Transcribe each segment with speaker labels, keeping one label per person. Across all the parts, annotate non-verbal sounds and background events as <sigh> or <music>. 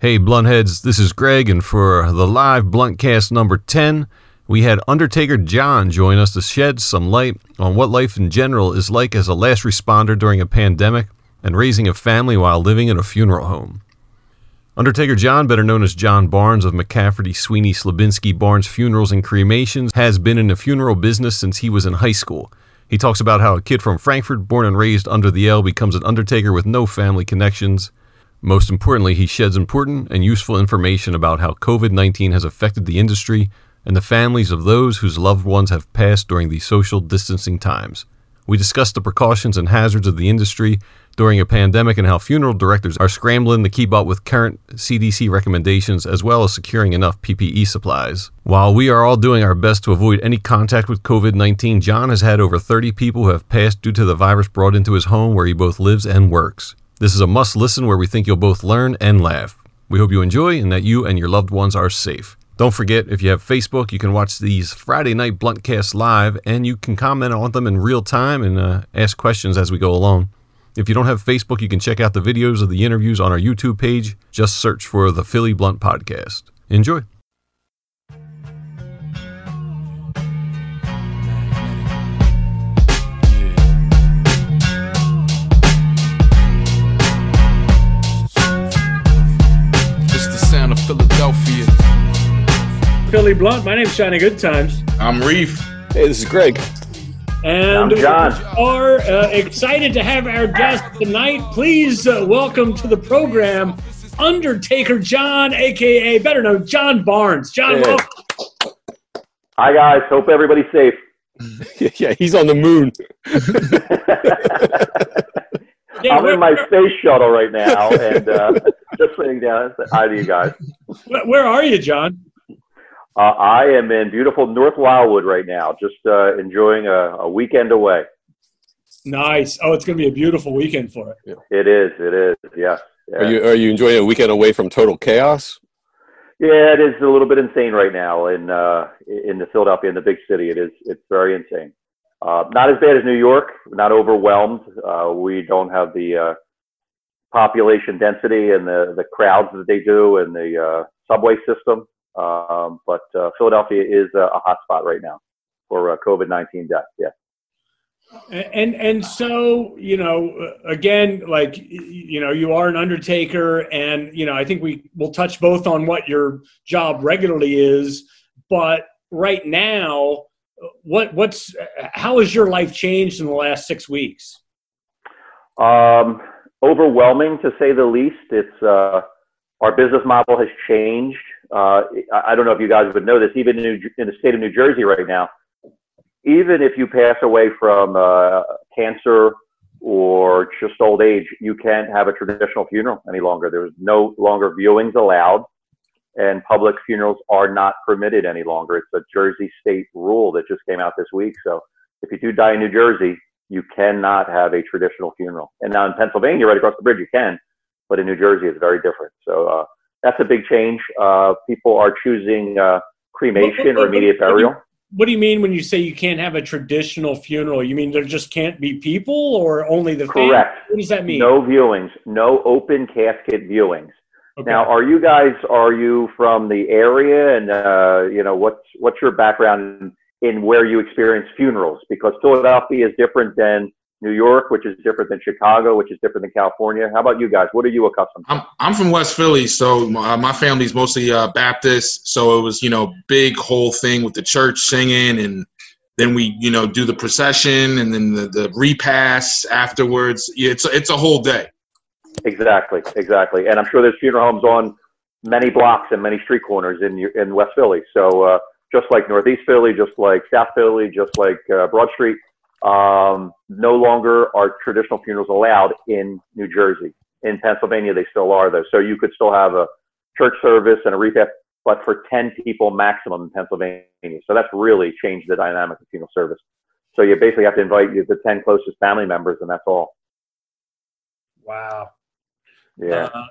Speaker 1: Hey, Blunt-Heads, this is Greg, and for the live Bluntcast number 10, we had Undertaker John join us to shed some light on what life in general is like as a last responder during a pandemic and raising a family while living in a funeral home. Undertaker John, better known as John Barnes of McCafferty, Sweeney, Slabinski, Barnes Funerals and Cremations, has been in the funeral business since he was in high school. He talks about how a kid from Frankford, born and raised under the L, becomes an undertaker with no family connections. Most importantly, he sheds important and useful information about how COVID 19 has affected the industry and the families of those whose loved ones have passed during these social distancing times. We discuss the precautions and hazards of the industry during a pandemic and how funeral directors are scrambling to keep up with current CDC recommendations as well as securing enough PPE supplies. While we are all doing our best to avoid any contact with COVID 19, John has had over 30 people who have passed due to the virus brought into his home where he both lives and works. This is a must listen where we think you'll both learn and laugh. We hope you enjoy and that you and your loved ones are safe. Don't forget, if you have Facebook, you can watch these Friday night Bluntcasts live and you can comment on them in real time and uh, ask questions as we go along. If you don't have Facebook, you can check out the videos of the interviews on our YouTube page. Just search for the Philly Blunt Podcast. Enjoy.
Speaker 2: Philadelphia.
Speaker 3: Philly Blunt. My name's Johnny Good Times.
Speaker 2: I'm Reef.
Speaker 4: Hey, this is Greg.
Speaker 3: And
Speaker 5: I'm John.
Speaker 3: we are uh, excited to have our guest tonight. Please uh, welcome to the program Undertaker John, aka better known John Barnes. John,
Speaker 4: Hey.
Speaker 3: welcome.
Speaker 5: Hi guys, hope everybody's safe. <laughs>
Speaker 4: yeah, he's on the moon. <laughs>
Speaker 3: Yeah,
Speaker 5: I'm in my space shuttle right now and uh, <laughs> just sitting down. Hi to you guys.
Speaker 3: where- where are you, John?
Speaker 5: Uh, I am in beautiful North Wildwood right now, just uh, enjoying a, a weekend away.
Speaker 3: Nice. Oh, it's going to be a beautiful weekend for it.
Speaker 5: It is, it is, yes. Yeah.
Speaker 4: Are you are you enjoying a weekend away from total chaos?
Speaker 5: yeah, it is a little bit insane right now in uh, in the Philadelphia, in the big city. It is, it's very insane. Uh, not as bad as New York, not overwhelmed. Uh, we don't have the uh, population density and the, the crowds that they do and the uh, subway system. Um, but Philadelphia is a, a hot spot right now for COVID 19 deaths. Yeah.
Speaker 3: And and so you know, again, like you know, you are an undertaker, and you know, I think we will touch both on what your job regularly is, but right now, what what's how has your life changed in the last six weeks?
Speaker 5: Um, overwhelming to say the least. It's uh, our business model has changed. Uh, I don't know if you guys would know this. Even in, New, in the state of New Jersey right now, even if you pass away from uh, cancer or just old age, you can't have a traditional funeral any longer. There's no longer viewings allowed, and public funerals are not permitted any longer. It's a Jersey state rule that just came out this week. So if you do die in New Jersey, you cannot have a traditional funeral. And now in Pennsylvania, right across the bridge, you can, but in New Jersey, it's very different. So uh, that's a big change. Uh, people are choosing uh, cremation or immediate burial.
Speaker 3: What do you mean when you say you can't have a traditional funeral? You mean there just can't be people, or only the family?
Speaker 5: Correct.
Speaker 3: What does that mean?
Speaker 5: No viewings, no open casket viewings.
Speaker 3: Okay.
Speaker 5: Now, are you guys? Are you from the area? And uh, you know, what's what's your background in, in where you experience funerals? Because Philadelphia is different than New York, which is different than Chicago, which is different than California. How about you guys? What are you accustomed to?
Speaker 2: I'm I'm from West Philly, so my, my family's mostly uh, Baptist. So it was you know big whole thing with the church singing, and then we you know do the procession, and then the, the repast afterwards. It's it's a whole day.
Speaker 5: Exactly, exactly. And I'm sure there's funeral homes on many blocks and many street corners in in West Philly. So uh, just like Northeast Philly, just like South Philly, just like uh, Broad Street, um, no longer are traditional funerals allowed in New Jersey. In Pennsylvania, they still are though. So you could still have a church service and a repast, but for 10 people maximum in Pennsylvania. So that's really changed the dynamic of funeral service. So you basically have to invite the 10 closest family members, and that's all.
Speaker 3: wow.
Speaker 5: Yeah.
Speaker 3: Uh,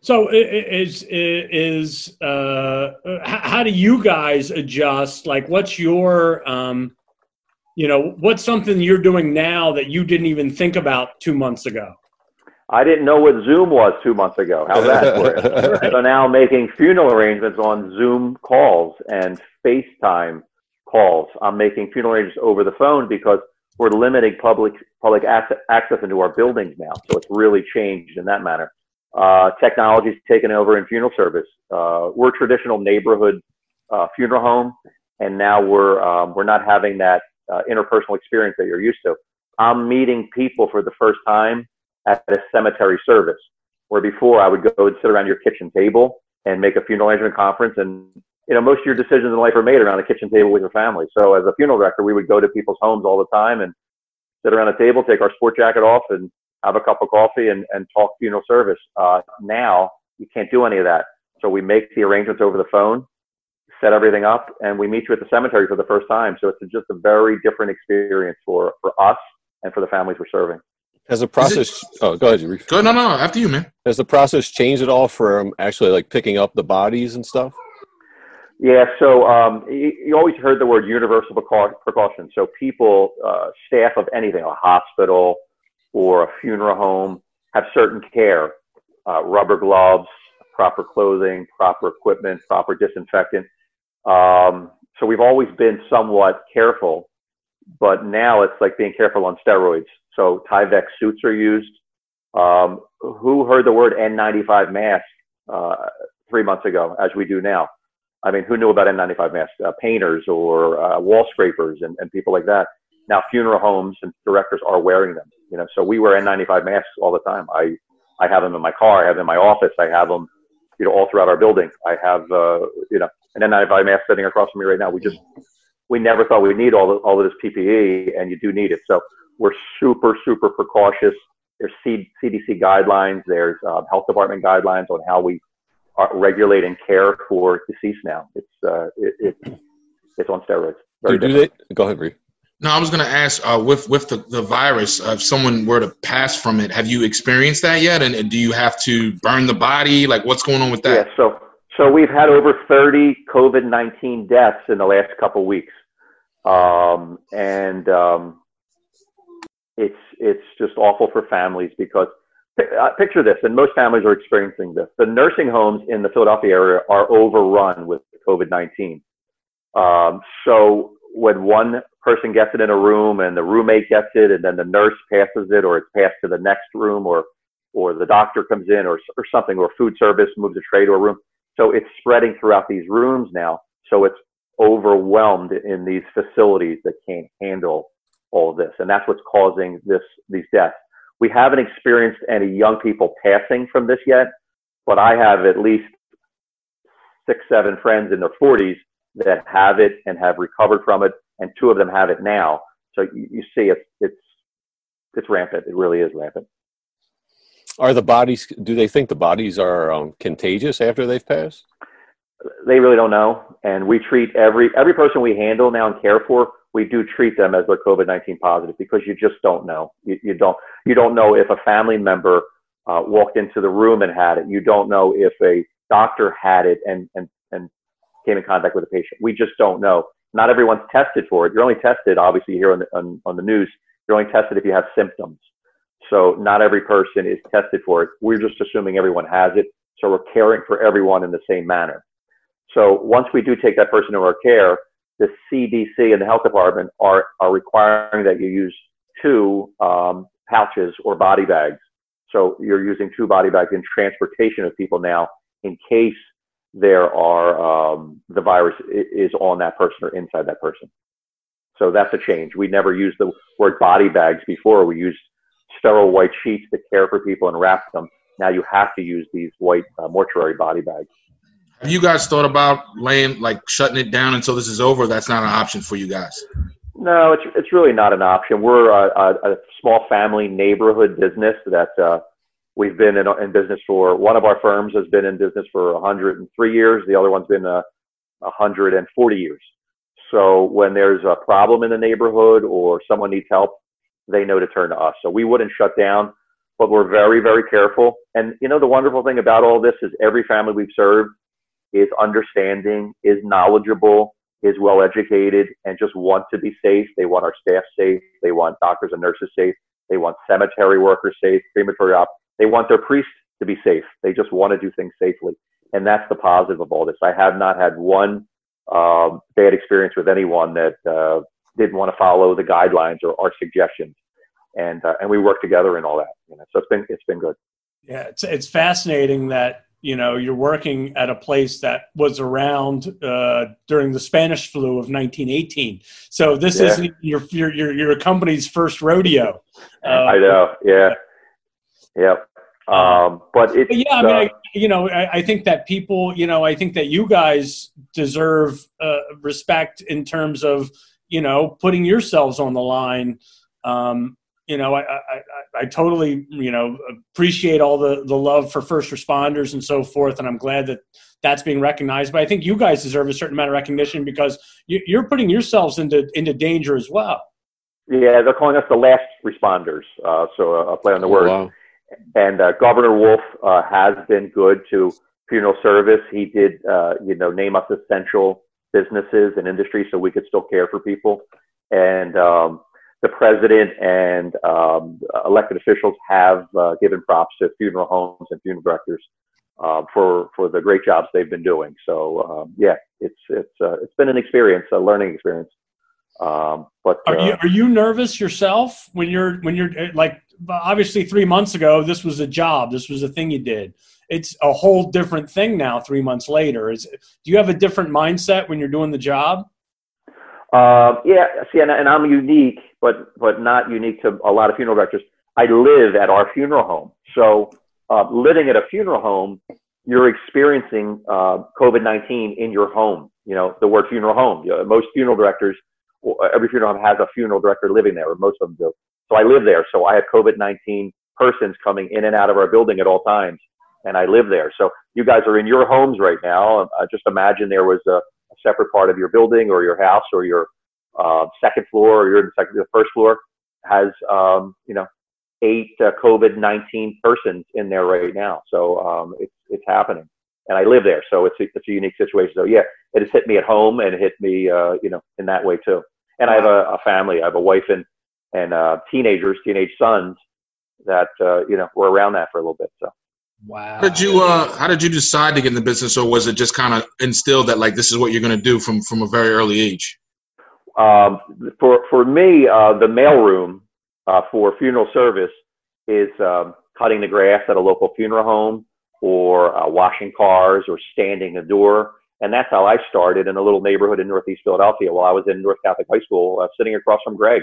Speaker 3: so is is uh, how do you guys adjust? Like, what's your um, you know, what's something you're doing now that you didn't even think about two months ago?
Speaker 5: I didn't know what Zoom was two months ago. How that <laughs> you? so now making funeral arrangements on Zoom calls and FaceTime calls. I'm making funeral arrangements over the phone because we're limiting public public access, into our buildings now. So it's really changed in that manner. Uh, technology's taken over in funeral service. Uh, we're a traditional neighborhood uh, funeral home, and now we're um, we're not having that uh, interpersonal experience that you're used to. I'm meeting people for the first time at a cemetery service, where before I would go and sit around your kitchen table and make a funeral arrangement conference, and you know most of your decisions in life are made around the kitchen table with your family. So as a funeral director, we would go to people's homes all the time and sit around a table, take our sport jacket off, and have a cup of coffee and, and talk funeral service. Uh, now you can't do any of that. So we make the arrangements over the phone, set everything up, and we meet you at the cemetery for the first time. So it's just a very different experience for, for us and for the families we're serving.
Speaker 4: Has the process? It, oh, go ahead. You
Speaker 2: go. No, no. After you, man.
Speaker 4: Has the process changed at all from actually like picking up the bodies and stuff?
Speaker 5: Yeah. So um, you, you, always heard the word universal precaution. So people, uh, staff of anything, a hospital or a funeral home, have certain care, uh, rubber gloves, proper clothing, proper equipment, proper disinfectant. Um, so we've always been somewhat careful, but now it's like being careful on steroids. So Tyvek suits are used. Um, who heard the word N95 mask uh, three months ago, as we do now? I mean, who knew about N95 masks? Uh, painters or uh, wall scrapers and, and people like that. Now, funeral homes and directors are wearing them. You know, so we wear N95 masks all the time. I I have them in my car. I have them in my office. I have them, you know, all throughout our building. I have, uh, you know, an N95 mask sitting across from me right now. We just we never thought we'd need all, the, all of this PPE, and you do need it. So we're super, super precautious. There's CDC guidelines. There's um, health department guidelines on how we regulate and care for deceased now. It's uh, it, it, it's on steroids.
Speaker 4: Very do, do they, go ahead, Bree.
Speaker 2: No, I was going to ask uh, with with the, the virus, uh, if someone were to pass from it, have you experienced that yet? And, and, do you have to burn the body? Like, what's going on with that?
Speaker 5: Yeah, so so we've had over 30 COVID 19 deaths in the last couple weeks, um, and um, it's it's just awful for families because picture this, and most families are experiencing this. The nursing homes in the Philadelphia area are overrun with COVID 19. Um, so when one person gets it in a room and the roommate gets it, and then the nurse passes it, or it's passed to the next room, or or the doctor comes in, or or something, or food service moves a tray to a room. So it's spreading throughout these rooms now. So it's overwhelmed in these facilities that can't handle all this, and that's what's causing this these deaths. We haven't experienced any young people passing from this yet, but I have at least six, seven friends in their 40s that have it and have recovered from it, and two of them have it now. So you, you see, it's it's it's rampant. It really is rampant.
Speaker 4: Are the bodies? Do they think the bodies are um, contagious after they've passed?
Speaker 5: They really don't know, and we treat every every person we handle now and care for we do treat them as they're COVID-19 positive because you just don't know. You, you don't you don't know if a family member uh, walked into the room and had it. You don't know if a doctor had it and and and came in contact with a patient. We just don't know. Not everyone's tested for it. You're only tested, obviously, here on the, on, on the news. You're only tested if you have symptoms. So not every person is tested for it. We're just assuming everyone has it. So we're caring for everyone in the same manner. So once we do take that person into our care, the CDC and the health department are, are requiring that you use two um, pouches or body bags. So you're using two body bags in transportation of people now in case there are um, the virus is on that person or inside that person. So that's a change. We never used the word body bags before. We used sterile white sheets to care for people and wrap them. Now you have to use these white uh, mortuary body bags.
Speaker 2: Have you guys thought about laying like shutting it down until this is over? That's not an option for you guys.
Speaker 5: No, it's it's really not an option. We're a, a, a small family neighborhood business that uh, we've been in, in, business for. One of our firms has been in business for 103 years. The other one's been uh, 140 years. So when there's a problem in the neighborhood or someone needs help, they know to turn to us. So we wouldn't shut down, but we're very very careful. And you know the wonderful thing about all this is every family we've served is understanding, is knowledgeable, is well educated, and just want to be safe. They want our staff safe. They want doctors and nurses safe. They want cemetery workers safe, crematory op. they want their priests to be safe. They just want to do things safely, and that's the positive of all this. I have not had one um, bad experience with anyone that uh, didn't want to follow the guidelines or our suggestions, and uh, and we work together in all that. You know, so it's been it's been good.
Speaker 3: Yeah, it's it's fascinating that you know you're working at a place that was around uh, during the Spanish flu of 1918. So this
Speaker 5: Yeah.
Speaker 3: isn't your your your your company's first rodeo. Uh,
Speaker 5: I know. Yeah. Yep. Um, but
Speaker 3: But yeah, I mean,
Speaker 5: uh,
Speaker 3: I, you know, I, I think that people, you know, I think that you guys deserve uh, respect in terms of, you know, putting yourselves on the line. Um, you know, I, I, I, I totally, you know, appreciate all the the love for first responders and so forth, and I'm glad that that's being recognized. But I think you guys deserve a certain amount of recognition because you, you're putting yourselves into into danger as well.
Speaker 5: yeah, they're calling us the last responders. Uh, so a play on the word.
Speaker 4: Wow.
Speaker 5: and uh, Governor Wolf uh, has been good to funeral service. He did, uh, you know, name us essential businesses and industries so we could still care for people. And um, the president and um, elected officials have uh, given props to funeral homes and funeral directors uh, for for the great jobs they've been doing. So um, yeah, it's it's uh, it's been an experience, a learning experience. Um, but
Speaker 3: Are you
Speaker 5: uh,
Speaker 3: are you nervous yourself when you're when you're uh, like obviously three months ago this was a job this was a thing you did it's a whole different thing now three months later is do you have a different mindset when you're doing the job
Speaker 5: Uh, yeah, see, and, and I'm unique, but but not unique to a lot of funeral directors. I live at our funeral home, so uh, living at a funeral home, you're experiencing uh, COVID nineteen in your home. You know, the word funeral home. You know, most funeral directors, every funeral home has a funeral director living there, or most of them do. So I live there, so I have COVID nineteen persons coming in and out of our building at all times, and I live there. So you guys are in your homes right now. Uh, just imagine there was a a separate part of your building or your house or your uh, second floor or your second, the first floor has um, you know eight uh, COVID nineteen persons in there right now. So um, it's it's happening, and I live there, so it's a, it's a unique situation. So yeah, it has hit me at home and hit me uh, you know in that way too. And I have a, a family. I have a wife and and uh, teenagers, teenage sons that uh, you know were around that for a little bit. So.
Speaker 3: wow
Speaker 2: How did you uh how did you decide to get in the business or was it just kind of instilled that like this is what you're going to do from from a very early age?
Speaker 5: Um, for for me, uh, the mailroom uh, for funeral service is um, cutting the grass at a local funeral home, or uh, washing cars, or standing a door, and that's how I started in a little neighborhood in Northeast Philadelphia. While I was in North Catholic High School, uh, sitting across from Greg.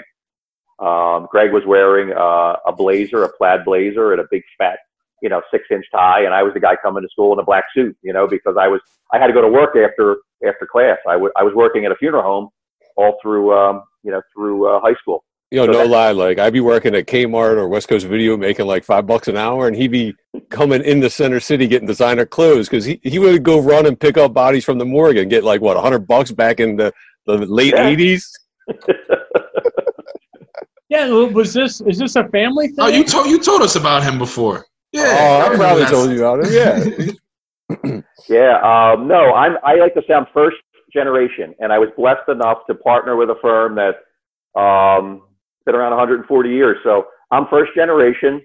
Speaker 5: Um, Greg was wearing uh, a blazer, a plaid blazer, and a big fat, you know, six-inch tie, and I was the guy coming to school in a black suit, you know, because I was I had to go to work after after class. I wa- I was working at a funeral home all through um, you know through uh, high school.
Speaker 4: You know,
Speaker 5: So
Speaker 4: no
Speaker 5: that-
Speaker 4: lie. Like I'd be working at Kmart or West Coast Video, making like five bucks an hour, and he'd be coming into Center City getting designer clothes because he, he would go run and pick up bodies from the morgue and get like what a hundred bucks back in the, the late
Speaker 5: Yeah.
Speaker 4: eighties. <laughs>
Speaker 3: yeah was this is this a family thing
Speaker 2: Oh, you told you told us about him before. Yeah,
Speaker 4: oh,
Speaker 2: I
Speaker 4: I probably told you about it. Yeah, <laughs>
Speaker 5: Yeah, um, no, I'm I like to say I'm first generation, and I was blessed enough to partner with a firm that um, been around 140 years. So I'm first generation.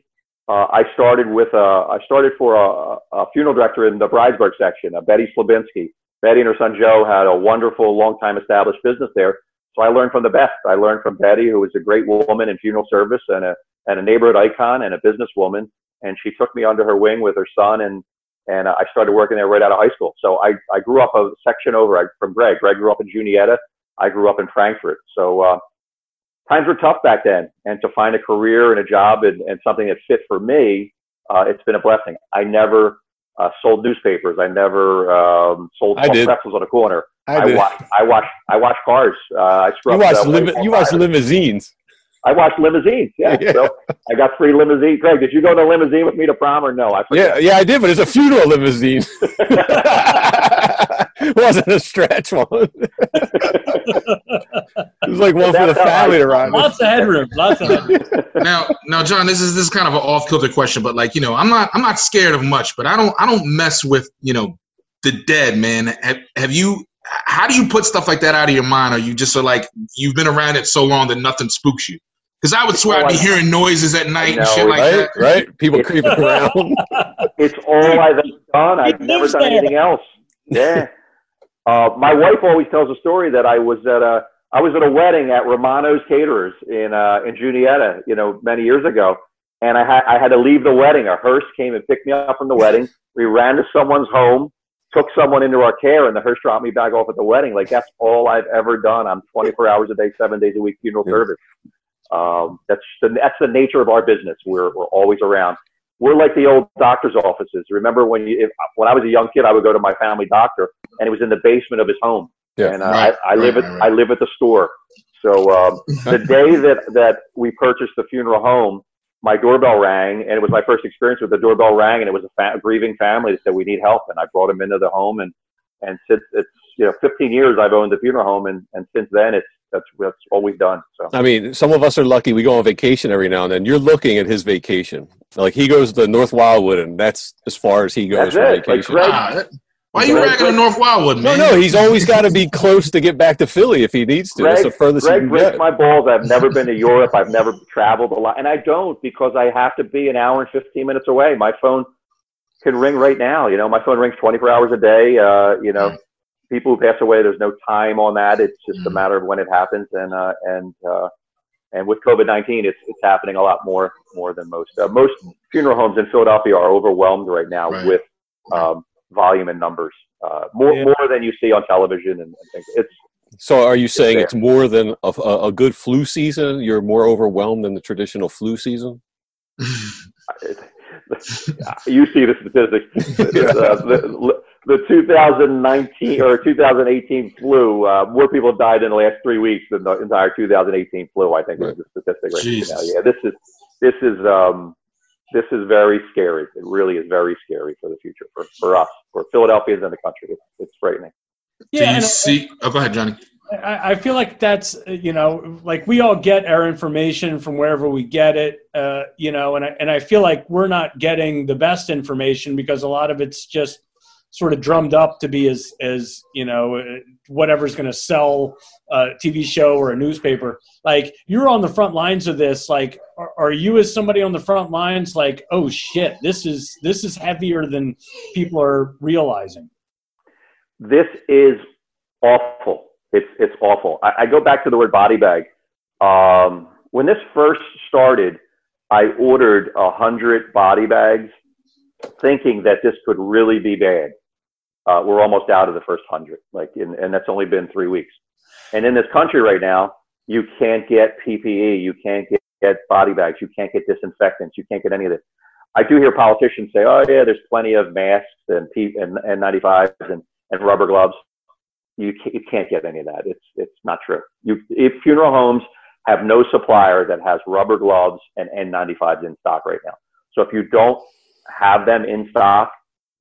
Speaker 5: Uh, I started with a, I started for a, a funeral director in the Bridesburg section, uh, Betty Slabinski. Betty and her son Joe had a wonderful, long time established business there. So I learned from the best. I learned from Betty, who was a great woman in funeral service and a and a neighborhood icon and a businesswoman. And she took me under her wing with her son, and and uh, I started working there right out of high school. So I, I grew up a section over I, from Greg. Greg grew up in Juniata. I grew up in Frankford. So uh, times were tough back then, and to find a career and a job and, and something that fit for me, uh, it's been a blessing. I never uh, sold newspapers. I never um, sold pretzels on a corner.
Speaker 4: I
Speaker 5: I,
Speaker 4: did.
Speaker 5: I watched. I watch cars. Uh, I
Speaker 4: You
Speaker 5: scrubbed.
Speaker 4: watch
Speaker 5: uh,
Speaker 4: limi- you
Speaker 5: watched
Speaker 4: limousines.
Speaker 5: I watched limousines. Yeah. <laughs>
Speaker 4: Yeah.
Speaker 5: So I got free limousine. Greg, did you go in a limousine with me to prom or no? I
Speaker 4: Yeah,
Speaker 5: forget.
Speaker 4: yeah, I did, but it's a funeral limousine. it <laughs> <laughs> wasn't a stretch one. it was like one for the family
Speaker 5: I-
Speaker 4: to ride.
Speaker 3: lots of headroom lots of headroom
Speaker 2: now now john this is this is kind of an off kilter question but like you know i'm not i'm not scared of much but i don't i don't mess with you know the dead man have, have you how do you put stuff like that out of your mind or you just are like you've been around it so long that nothing spooks you Because I would swear I'd be hearing noises at night and shit like
Speaker 4: right,
Speaker 2: that.
Speaker 4: right? People creeping around. <laughs>
Speaker 5: It's all I've ever done. I've never done
Speaker 3: there.
Speaker 5: anything else. Yeah. <laughs> Uh, my wife always tells a story that I was at a I was at a wedding at Romano's Caterers in uh, in Juniata, you know, many years ago, and I had I had to leave the wedding. A hearse came and picked me up from the wedding. We ran to someone's home, took someone into our care, and the hearse dropped me back off at the wedding. Like that's all I've ever done. I'm 24 hours a day, seven days a week, funeral
Speaker 4: Yeah.
Speaker 5: service. Um, that's the that's the nature of our business. We're we're always around. We're like the old doctor's offices. Remember when you if, when I was a young kid, I would go to my family doctor, and it was in the basement of his home.
Speaker 4: Yeah.
Speaker 5: And uh,
Speaker 2: Right,
Speaker 5: I, I live
Speaker 2: right,
Speaker 5: at
Speaker 2: right,
Speaker 5: I live at the store. So um, the <laughs> day that that we purchased the funeral home, my doorbell rang, and it was my first experience with the doorbell rang, and it was a, fa- a grieving family that said we need help, and I brought them into the home, and and since it's you know 15 years I've owned the funeral home, and and since then it's that's that's all we've done. So
Speaker 4: I mean, some of us are lucky. We go on vacation every now and then. You're looking at his vacation. Like he goes to North Wildwood, and that's as far as he goes
Speaker 5: That's
Speaker 4: for
Speaker 5: it. Like
Speaker 4: vacation.
Speaker 5: Greg-
Speaker 2: Ah, that- why are you
Speaker 5: Greg-
Speaker 2: ragging on North Wildwood,
Speaker 4: no,
Speaker 2: man?
Speaker 4: no, he's always got to be close to get back to Philly if he needs to. that's the
Speaker 5: Greg,
Speaker 4: furthest he
Speaker 5: Greg
Speaker 4: can
Speaker 5: breaks
Speaker 4: get.
Speaker 5: my balls. I've never been to Europe. I've never traveled a lot, and I don't because I have to be an hour and 15 minutes away. My phone can ring right now. You know, my phone rings 24 hours a day. Uh, you know,
Speaker 2: Mm.
Speaker 5: People who pass away, there's no time on that. It's just a
Speaker 2: Mm.
Speaker 5: matter of when it happens, and uh, and uh, and with COVID-19, it's it's happening a lot more more than most. Uh, most funeral homes in Philadelphia are overwhelmed right now
Speaker 2: Right.
Speaker 5: with um, volume and numbers, uh, more
Speaker 3: Yeah.
Speaker 5: more than you see on television and, and things. It's
Speaker 4: So, are you saying
Speaker 5: there.
Speaker 4: it's more than a, a, a good flu season? You're more overwhelmed than the traditional flu season? <laughs> <laughs>
Speaker 5: you see the statistics. <laughs> Uh, the, the 2019 or 2018 flu, uh, more people died in the last three weeks than the entire 2018 flu. I think
Speaker 4: Right.
Speaker 5: is the statistic right
Speaker 2: Jesus.
Speaker 5: now. Yeah, this is this is um, this is very scary. It really is very scary for the future for, for us, for Philadelphians and the country. It's, it's frightening.
Speaker 2: Do
Speaker 3: Yeah,
Speaker 2: you
Speaker 3: and
Speaker 2: see? Oh, go ahead, Johnny.
Speaker 3: I, I feel like that's uh, you know like we all get our information from wherever we get it, uh, you know, and I, and I feel like we're not getting the best information because a lot of it's just sort of drummed up to be as as you know uh, whatever's going to sell a TV show or a newspaper. Like you're on the front lines of this. Like, are, are you as somebody on the front lines like, oh shit, this is this is heavier than people are realizing.
Speaker 5: this is awful. It's it's awful. I, I go back to the word body bag. Um, when this first started, I ordered a hundred body bags, thinking that this could really be bad. Uh, we're almost out of the first hundred, like, in, and that's only been three weeks. And in this country right now, you can't get PPE, you can't get, get body bags, you can't get disinfectants, you can't get any of this. I do hear politicians say, "Oh yeah, there's plenty of masks and P and N95s and, and rubber gloves." You can't, you can't get any of that. It's it's not true. You if funeral homes have no supplier that has rubber gloves and N95s in stock right now. So if you don't have them in stock,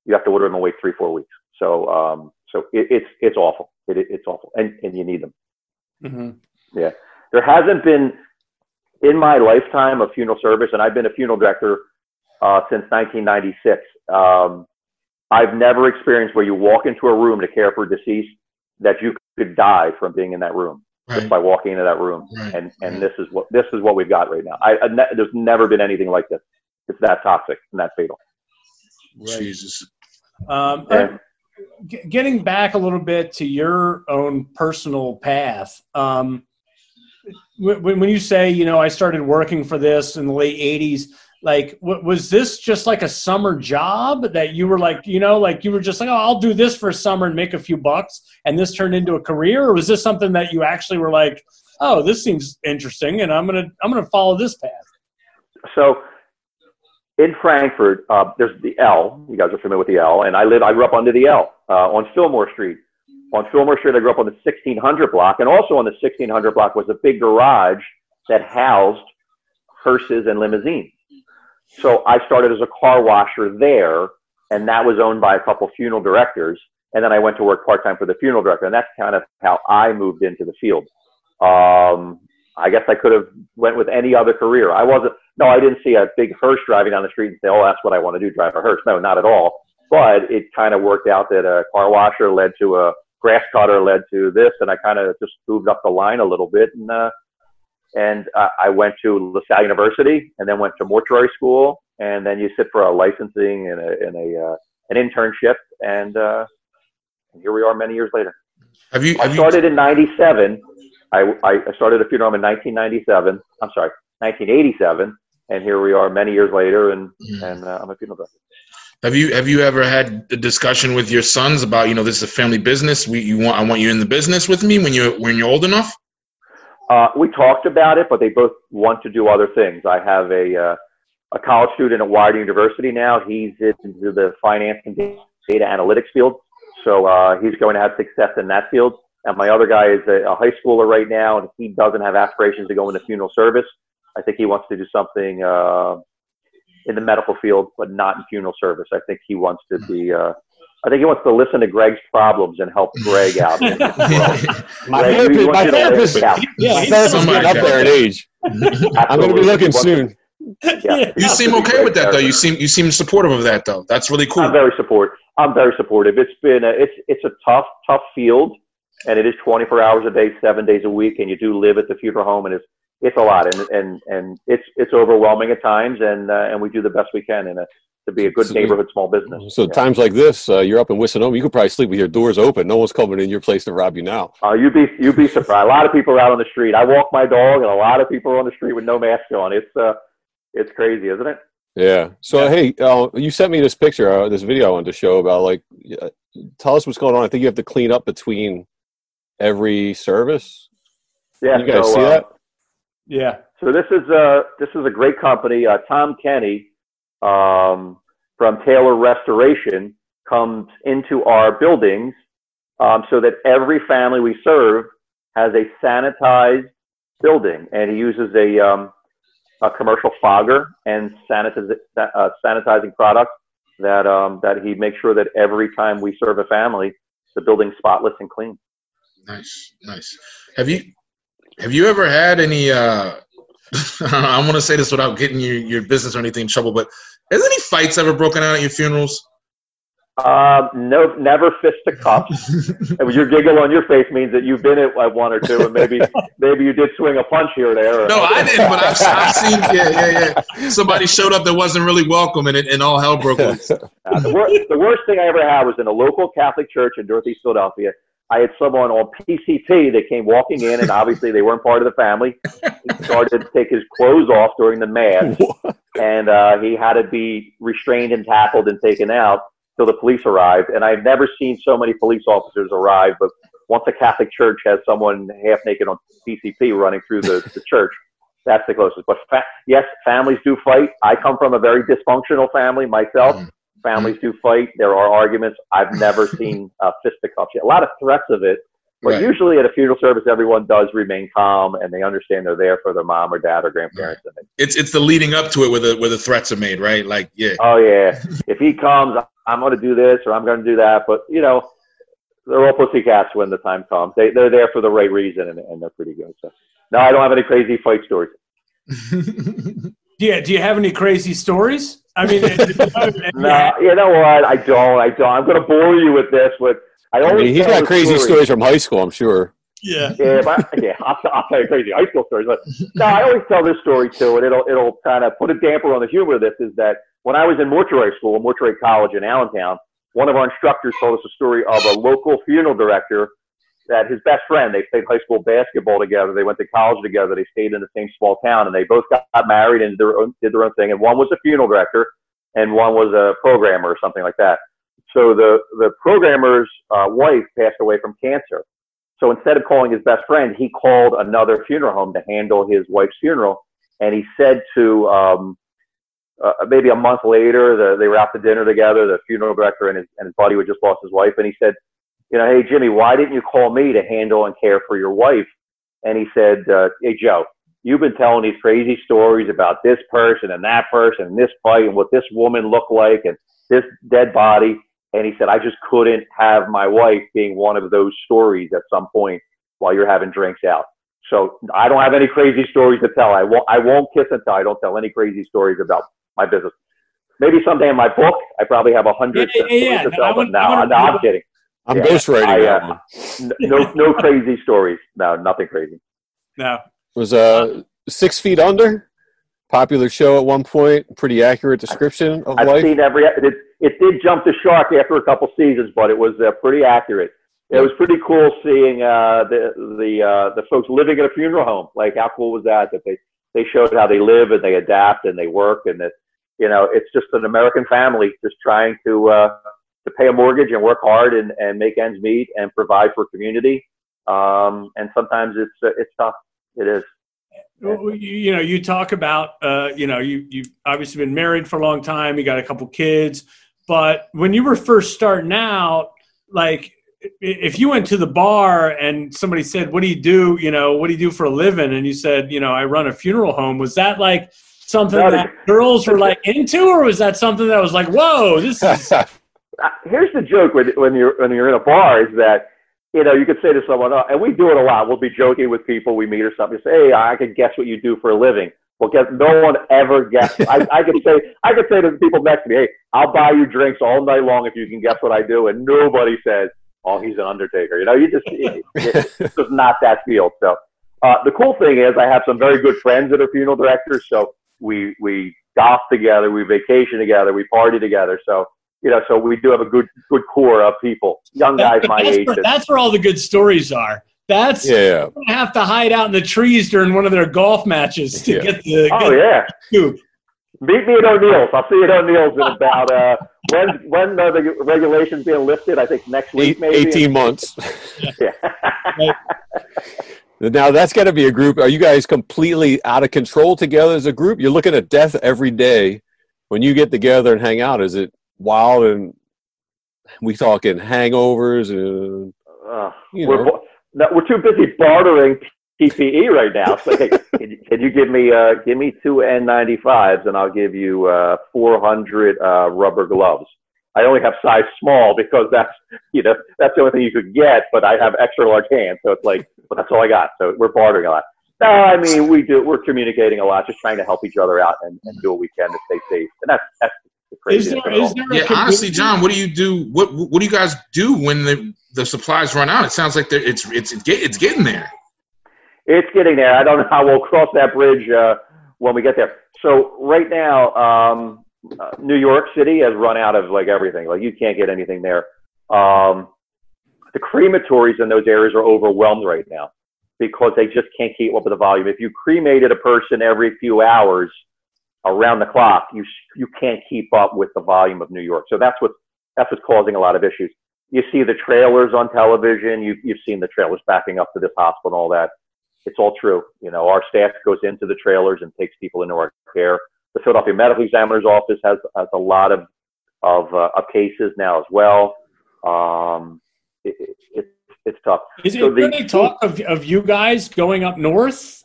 Speaker 5: you have to order them and wait three four weeks. So um so it, it's it's awful. It, it, it's awful, and and you need them.
Speaker 3: Mm-hmm.
Speaker 5: There hasn't been in my lifetime a funeral service, and I've been a funeral director uh, since 1996. Um, I've never experienced where you walk into a room to care for a deceased that you could die from being in that room just by walking into that room.
Speaker 2: Right.
Speaker 5: And and
Speaker 2: right.
Speaker 5: this is what this is what we've got right now. I, I ne- there's never been anything like this. It's that toxic and that fatal.
Speaker 2: Jesus.
Speaker 3: Um,
Speaker 5: Yeah.
Speaker 3: Getting back a little bit to your own personal path, um, when, when you say, you know, I started working for this in the late 80s, like, w- was this just like a summer job that you were like, you know, like you were just like, oh, I'll do this for summer and make a few bucks, and this turned into a career? Or was this something that you actually were like, oh, this seems interesting and I'm to, I'm to follow this path?
Speaker 5: So in Frankford, uh, there's the L. You guys are familiar with the L, and I live. I grew up under the L uh, on Fillmore Street. On Fillmore Street, I grew up on the 1600 block, and also on the 1600 block was a big garage that housed hearses and limousines. So I started as a car washer there, and that was owned by a couple funeral directors. And then I went to work part time for the funeral director, and that's kind of how I moved into the field. Um, I guess I could have went with any other career. I wasn't. No, I didn't see a big hearse driving down the street and say, "Oh, that's what I want to do, drive a hearse." No, not at all. But it kind of worked out that a car washer led to a grass cutter, led to this, and I kind of just moved up the line a little bit, and uh, and uh, I went to LaSalle University, and then went to mortuary school, and then you sit for a licensing and a, and a uh, an internship, and, uh, and here we are many years later.
Speaker 2: Have you?
Speaker 5: I
Speaker 2: Have you
Speaker 5: started in '97. I, I started a funeral home in 1997. I'm sorry, 1987, and here we are many years later, and
Speaker 2: Mhm.
Speaker 5: and uh, I'm a funeral director.
Speaker 2: Have you have you ever had a discussion with your sons about you know this is a family business? We you want I want you in the business with me when you're when you're old enough.
Speaker 5: Uh, we talked about it, but they both want to do other things. I have a uh, a college student at Widener University now. He's into the finance and data analytics field, so uh, he's going to have success in that field. And my other guy is a, a high schooler right now, and he doesn't have aspirations to go into funeral service. I think he wants to do something uh, in the medical field, but not in funeral service. I think he wants to be. Uh, I think he wants to listen to Greg's problems and help Greg out. in his world.
Speaker 4: My
Speaker 5: Greg,
Speaker 4: therapist, my
Speaker 5: you to
Speaker 4: therapist,
Speaker 5: out.
Speaker 3: Yeah,
Speaker 4: my
Speaker 3: he's
Speaker 4: therapist is
Speaker 2: somebody.
Speaker 4: getting up there in age. <laughs> I'm going to be looking
Speaker 5: He wants-
Speaker 4: soon.
Speaker 5: Yeah.
Speaker 2: You seem okay with that though. You seem you seem supportive of that though. That's really cool.
Speaker 5: I'm very supportive. I'm very supportive. It's been a, it's it's a tough tough field, and it is 24 hours a day, seven days a week, and you do live at the funeral home, and it's it's a lot, and and and it's it's overwhelming at times, and uh, and we do the best we can in a to be a good
Speaker 4: So-
Speaker 5: neighborhood small business.
Speaker 4: So
Speaker 5: Yeah.
Speaker 4: times like this, uh, you're up in Wisconsin, you could probably sleep with your doors open. No one's coming in your place to rob you now.
Speaker 5: Uh, you'd be you'd be surprised. A lot of people are out on the street. I walk my dog, and a lot of people are on the street with no mask on. It's uh, it's crazy, isn't it?
Speaker 4: Yeah. So hey, uh, you sent me this picture, uh, this video I wanted to show about like, uh, tell us what's going on. I think you have to clean up between every service.
Speaker 5: Yeah.
Speaker 4: you guys
Speaker 5: so,
Speaker 4: see
Speaker 5: uh,
Speaker 4: that?
Speaker 3: Yeah.
Speaker 5: So this is uh this is a great company. Uh, Tom Kenny um, from Taylor Restoration comes into our buildings um, so that every family we serve has a sanitized building, and he uses a um, a commercial fogger and sanitiz- uh, sanitizing product that um, that he makes sure that every time we serve a family, the building's spotless and clean.
Speaker 2: Nice, nice. Have you have you ever had any? uh <laughs> I want to say this without getting your your business or anything in trouble, but has any fights ever broken out at your funerals?
Speaker 5: Uh, no, never fisticuffs. <laughs> And when your giggle on your face means that you've been at one or two, and maybe maybe you did swing a punch here or there. Or,
Speaker 2: No, I didn't, but I've, I've seen. Yeah, yeah, yeah. Somebody <laughs> showed up that wasn't really welcome, and it, and all hell broke loose.
Speaker 5: Uh, the, wor- the worst thing I ever had was in a local Catholic church in Northeast Philadelphia. I had someone on PCP that came walking in, and obviously they weren't part of the family. He started to take his clothes off during the mass, <laughs> and uh, he had to be restrained and tackled and taken out till the police arrived. And I've never seen so many police officers arrive. But once a Catholic church has someone half naked on PCP running through the, the church, that's the closest. But fa- yes, families do fight. I come from a very dysfunctional family myself.
Speaker 2: Mhm.
Speaker 5: Families do fight. There are arguments. I've never <laughs> seen uh, fisticuffs yet. A lot of threats of it. But
Speaker 2: Right.
Speaker 5: usually at a funeral service, everyone does remain calm and they understand they're there for their mom or dad or grandparents. And
Speaker 2: It's it's the leading up to it where the where the threats are made, right? Like, yeah,
Speaker 5: oh yeah, <laughs> if he comes, I'm going to do this or I'm going to do that. But you know, they're all pussycats when the time comes. They they're there for the right reason and, and they're pretty good. So no, I don't have any crazy fight stories. <laughs>
Speaker 3: Yeah. Do you have any crazy stories? I mean,
Speaker 5: No, <laughs> you know what? I don't. I don't. I'm going to bore you with this. But I
Speaker 4: I
Speaker 5: always
Speaker 4: mean, he's
Speaker 5: tell
Speaker 4: got crazy
Speaker 5: story.
Speaker 4: stories from high school, I'm sure.
Speaker 3: yeah.
Speaker 5: Yeah, but, yeah, I'll, I'll tell you crazy high school stories. But <laughs> no, I always tell this story too, and it'll it'll kind of put a damper on the humor of this. Is that when I was in mortuary school, mortuary college in Allentown, one of our instructors told us a story of a local funeral director that his best friend. They played high school basketball together. They went to college together. They stayed in the same small town, and they both got married and did their own, did their own thing. And one was a funeral director, and one was a programmer or something like that. So the the programmer's uh, wife passed away from cancer. So instead of calling his best friend, he called another funeral home to handle his wife's funeral. And he said to um, uh, maybe a month later, the, they were out to dinner together, the funeral director and his, and his buddy who had just lost his wife. And he said, you know, hey, Jimmy, why didn't you call me to handle and care for your wife? And he said, uh, hey, Joe, you've been telling these crazy stories about this person and that person and this fight and what this woman looked like and this dead body. And he said, I just couldn't have my wife being one of those stories at some point while you're having drinks out. So I don't have any crazy stories to tell. I won't, I won't kiss and tell. I don't tell any crazy stories about my business. Maybe someday in my book, I probably have a hundred
Speaker 3: Yeah, yeah, yeah.
Speaker 5: stories to
Speaker 3: No, I
Speaker 5: tell, but
Speaker 3: wanna-
Speaker 5: no,
Speaker 3: I wanna
Speaker 5: no,
Speaker 3: read
Speaker 5: I'm kidding.
Speaker 4: I'm
Speaker 5: Yeah,
Speaker 4: ghostwriting
Speaker 5: I,
Speaker 4: that
Speaker 5: uh,
Speaker 4: one.
Speaker 5: No, no <laughs> crazy stories. No, nothing crazy.
Speaker 3: No.
Speaker 4: It Was uh six feet under popular show at one point. Pretty accurate description of life.
Speaker 5: I've
Speaker 4: life.
Speaker 5: seen every. It, it did jump the shark after a couple seasons, but it was uh, pretty accurate. It was pretty cool seeing uh, the the uh, the folks living in a funeral home. Like how cool was that? That they they showed how they live and they adapt and they work and that you know it's just an American family just trying to uh, to pay a mortgage and work hard and, and make ends meet and provide for community. Um, and sometimes it's uh, it's tough. It is.
Speaker 3: Well, you, know, you talk about, uh, you know, you you've obviously been married for a long time. You got a couple kids, but when you were first starting out, like if you went to the bar and somebody said, "What do you do?" You know, what do you do for a living? And you said, "You know, I run a funeral home." Was that like something that girls were <laughs> like into, or was that something that was like, "Whoa, this is"? <laughs>
Speaker 5: Uh, here's the joke when, when you're when you're in a bar is that you know you could say to someone, oh, and we do it a lot. We'll be joking with people we meet or something. You say, hey, I can guess what you do for a living. Well, guess no one ever guesses. I, I could say I could say to the people next to me, hey, I'll buy you drinks all night long if you can guess what I do, and nobody says, oh, he's an undertaker. You know, you just it, it's <laughs> just not that field. So uh, the cool thing is I have some very good friends that are funeral directors. So we we golf together, we vacation together, we party together. So you know, so we do have a good good core of people, young guys my
Speaker 3: that's,
Speaker 5: age.
Speaker 3: where, that's where all the good stories are. That's
Speaker 4: yeah.
Speaker 3: you're gonna have to hide out in the trees during one of their golf matches to
Speaker 4: Yeah.
Speaker 3: get the
Speaker 5: oh
Speaker 3: get
Speaker 5: yeah,
Speaker 3: the scoop.
Speaker 5: meet me at O'Neill's. I'll see you at O'Neill's in about uh, when when are the regulations being lifted? I think next week
Speaker 4: Eight,
Speaker 5: maybe.
Speaker 4: 18 months.
Speaker 5: Yeah. <laughs>
Speaker 4: Now that's got to be a group. Are you guys completely out of control together as a group? You're looking at death every day. When you get together and hang out, is it wild and we talking hangovers and
Speaker 5: Uh,
Speaker 4: You
Speaker 5: we're,
Speaker 4: know.
Speaker 5: bo- no, we're too busy bartering PPE right now. So, hey, <laughs> can, you, can you give me uh, give me two N95s and I'll give you uh, 400 uh, rubber gloves. I only have size small because that's you know that's the only thing you could get. But I have extra large hands, so it's like well, that's all I got. So we're bartering a lot. No, I mean we do. We're communicating a lot, just trying to help each other out and, and do what we can to stay safe. And that's that's
Speaker 3: Is there is there a
Speaker 2: Yeah, honestly, John, what do you do? What What do you guys do when the the supplies run out? It sounds like they're- it's it's it's, get, it's getting there.
Speaker 5: It's getting there. I don't know how we'll cross that bridge uh, when we get there. So right now, um, uh, New York City has run out of like everything. Like you can't get anything there. Um, the crematories in those areas are overwhelmed right now because they just can't keep up with the volume. If you cremated a person every few hours around the clock, you you can't keep up with the volume of New York. So that's what that's what's causing a lot of issues. You see the trailers on television. You've you've seen the trailers backing up to this hospital and all that it's all true. You know, our staff goes into the trailers and takes people into our care. The Philadelphia Medical Examiner's Office has, has a lot of of, uh, of cases now as well. Um, it, it, it's it's tough.
Speaker 3: Is it
Speaker 5: So the-
Speaker 3: any talk of, of you guys going up north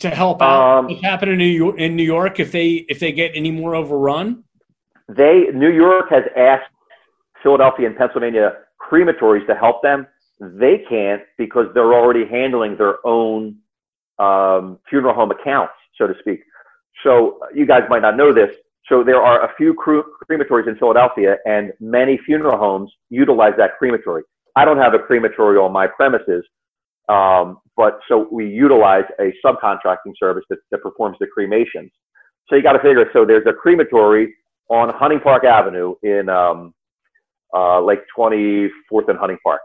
Speaker 3: to help out
Speaker 5: Um,
Speaker 3: what's happening in New York, in New York if they if they get any more overrun?
Speaker 5: They New York has asked Philadelphia and Pennsylvania crematories to help them. They can't because they're already handling their own um, funeral home accounts, so to speak. So you guys might not know this. So there are a few crematories in Philadelphia, and many funeral homes utilize that crematory. I don't have a crematory on my premises, um, but so we utilize a subcontracting service that, that performs the cremations. So you got to figure. So there's a crematory on Hunting Park Avenue in um, uh, like 24th and Hunting Park,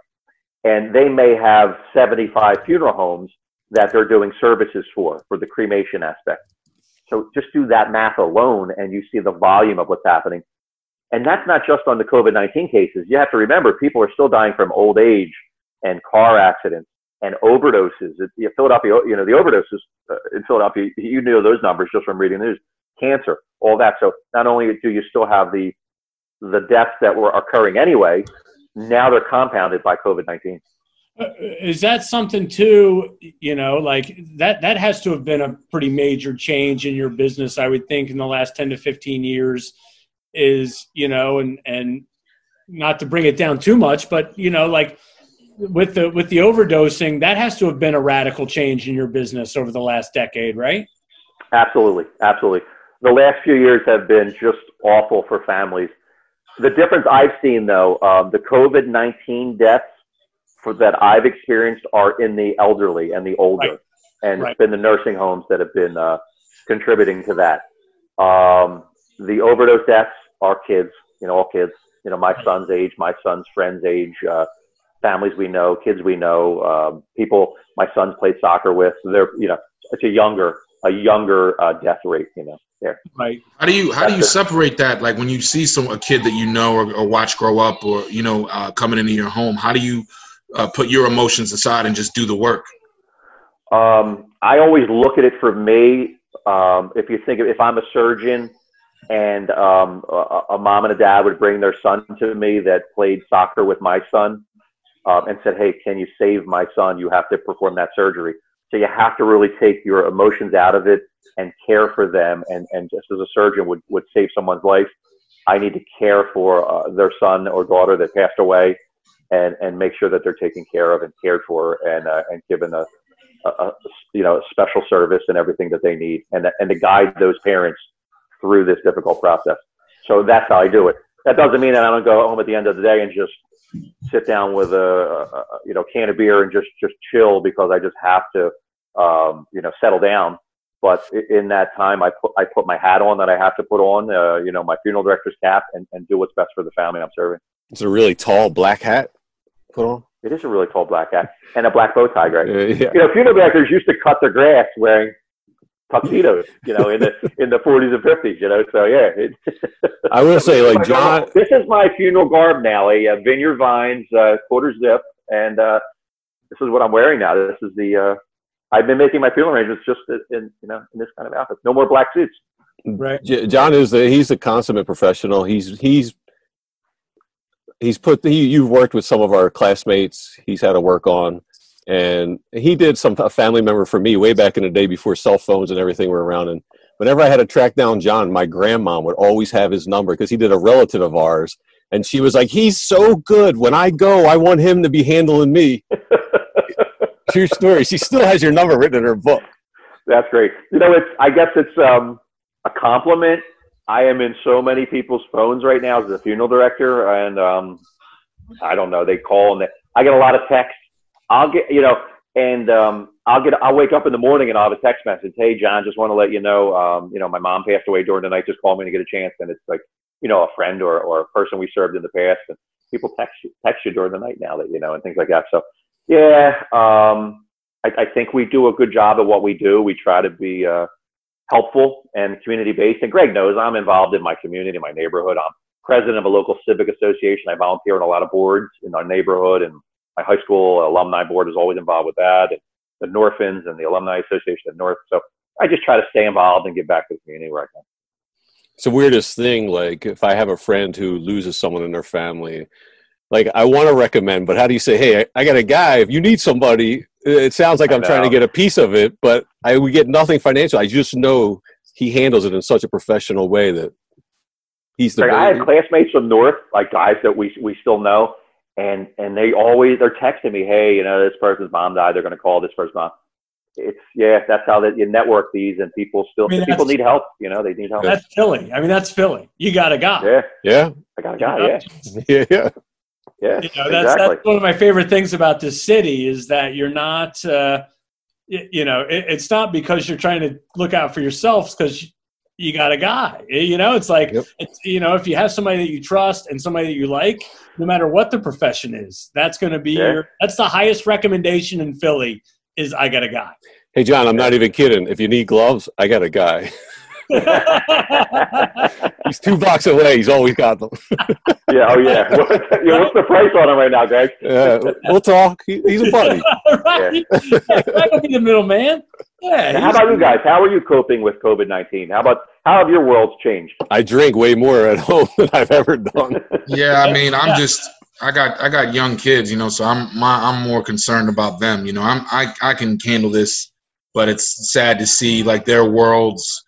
Speaker 5: and they may have 75 funeral homes that they're doing services for for the cremation aspect. So just do that math alone, and you see the volume of what's happening. And that's not just on the COVID 19 cases. You have to remember people are still dying from old age and car accidents and overdoses. It, you know, Philadelphia, you know, the overdoses uh, in Philadelphia, you know those numbers just from reading the news. Cancer, all that. So not only do you still have the the deaths that were occurring anyway, now they're compounded by COVID 19.
Speaker 3: Uh, Is that something too? You know, like that that has to have been a pretty major change in your business, I would think, in the last ten to fifteen years. Is you know, and and not to bring it down too much, but you know, like with the with the overdosing, that has to have been a radical change in your business over the last decade, right?
Speaker 5: Absolutely, absolutely. The last few years have been just awful for families. The difference I've seen, though, um, the COVID nineteen deaths for that I've experienced are in the elderly and the older.
Speaker 3: Right.
Speaker 5: and
Speaker 3: Right.
Speaker 5: it's been the nursing homes that have been uh, contributing to that. Um, the overdose deaths are kids, you know, all kids. You know, my son's age, my son's friends' age, uh, families we know, kids we know, um, people my son's played soccer with. They're, you know, it's a younger, a younger uh, death rate, you know, there.
Speaker 3: Right.
Speaker 2: How do you how do you
Speaker 5: it.
Speaker 2: separate that? Like when you see some a kid that you know or, or watch grow up, or you know uh, coming into your home, how do you uh, put your emotions aside and just do the work?
Speaker 5: Um, I always look at it for me. Um, if you think of, if I'm a surgeon and um, a, a mom and a dad would bring their son to me that played soccer with my son um, and said, "Hey, can you save my son? You have to perform that surgery." So you have to really take your emotions out of it and care for them. And, and just as a surgeon would, would save someone's life, I need to care for uh, their son or daughter that passed away and, and make sure that they're taken care of and cared for and, uh, and given a, a, a you know a special service and everything that they need and and to guide those parents through this difficult process. So that's how I do it. That doesn't mean that I don't go home at the end of the day and just sit down with a, a you know can of beer and just just chill because I just have to um, you know settle down. But in that time, I put I put my hat on that I have to put on, uh, you know, my funeral director's cap, and, and do what's best for the family I'm serving.
Speaker 4: It's a really tall black hat put on.
Speaker 5: It is a really tall black hat and a black bow tie, Greg.
Speaker 4: Uh, yeah.
Speaker 5: you know, funeral directors used to cut their grass wearing tuxedos, you know, in the in the 40s and 50s, you know. So yeah, it, <laughs>
Speaker 4: I will say, like John,
Speaker 5: This is my funeral garb now: a, uh vineyard vines, uh, quarter zip, and uh, this is what I'm wearing now. This is the. Uh, I've been making my funeral arrangements just in you know in this kind of outfit. No more black suits.
Speaker 3: Right.
Speaker 4: J- John is the he's a consummate professional. He's he's he's put he you've worked with some of our classmates. He's had to work on, and he did some a family member for me way back in the day before cell phones and everything were around. And whenever I had to track down John, my grandma would always have his number because he did a relative of ours, and she was like, "He's so good. When I go, I want him to be handling me." <laughs> True story. She still has your number written in her book.
Speaker 5: That's great. You know, it's I guess it's um, a compliment. I am in so many people's phones right now as a funeral director, and um, I don't know. They call and they, I get a lot of texts. I'll get you know, and um, I'll get I'll wake up in the morning and I'll have a text message. Hey, John, just want to let you know, um, you know, my mom passed away during the night. Just call me to get a chance, and it's like you know, a friend or or a person we served in the past, and people text you text you during the night now that you know, and things like that. So yeah, um, I, I think we do a good job at what we do. We try to be uh, helpful and community based. And Greg knows I'm involved in my community, my neighborhood. I'm president of a local civic association. I volunteer on a lot of boards in our neighborhood, and my high school alumni board is always involved with that. And the Northins and the Alumni Association of North. So I just try to stay involved and give back to the community where I can.
Speaker 4: it's the weirdest thing. Like if I have a friend who loses someone in their family, like I want to recommend, but how do you say, "Hey, I, I got a guy. If you need somebody," it sounds like I'm trying to get a piece of it, but I we get nothing financial. I just know he handles it in such a professional way that he's the.
Speaker 5: Like, I had classmates from North, like guys that we we still know, and and they always they're texting me, hey, you know, this person's mom died. They're going to call this person's mom. It's yeah, that's how that you network these, and people still
Speaker 3: I mean,
Speaker 5: people need help. You know, they need help.
Speaker 3: That's Philly. I mean, that's Philly. You got a guy.
Speaker 5: Yeah,
Speaker 4: yeah,
Speaker 5: I got a guy. Yeah, <laughs>
Speaker 4: yeah, yeah.
Speaker 5: yeah,
Speaker 3: You know, that's,
Speaker 5: exactly.
Speaker 3: that's one of my favorite things about this city is that you're not, uh, you know, it, it's not because you're trying to look out for yourself because you got a guy. Eh, you know, it's like,
Speaker 4: Yep.
Speaker 3: it's, you know, if you have somebody that you trust and somebody that you like, no matter what the profession is, that's going to be
Speaker 5: Yeah.
Speaker 3: your, that's the highest recommendation in Philly is I got a guy.
Speaker 4: Hey, John, I'm not even kidding. If you need gloves, I got a guy. <laughs> <laughs> He's two blocks away. He's always got them. <laughs>
Speaker 5: yeah, oh yeah. <laughs> What's, yeah, what's the price on him right now, Greg?
Speaker 4: Yeah, we'll talk. He, he's a buddy.
Speaker 3: right? I don't be the middleman. Yeah.
Speaker 5: How about you guys? How are you coping with COVID nineteen? How about how have your worlds changed?
Speaker 4: I drink way more at home than I've ever done.
Speaker 2: Yeah, I mean, I'm just I got I got young kids, you know, so I'm my I'm more concerned about them. You know, I'm I I can handle this, but it's sad to see like their worlds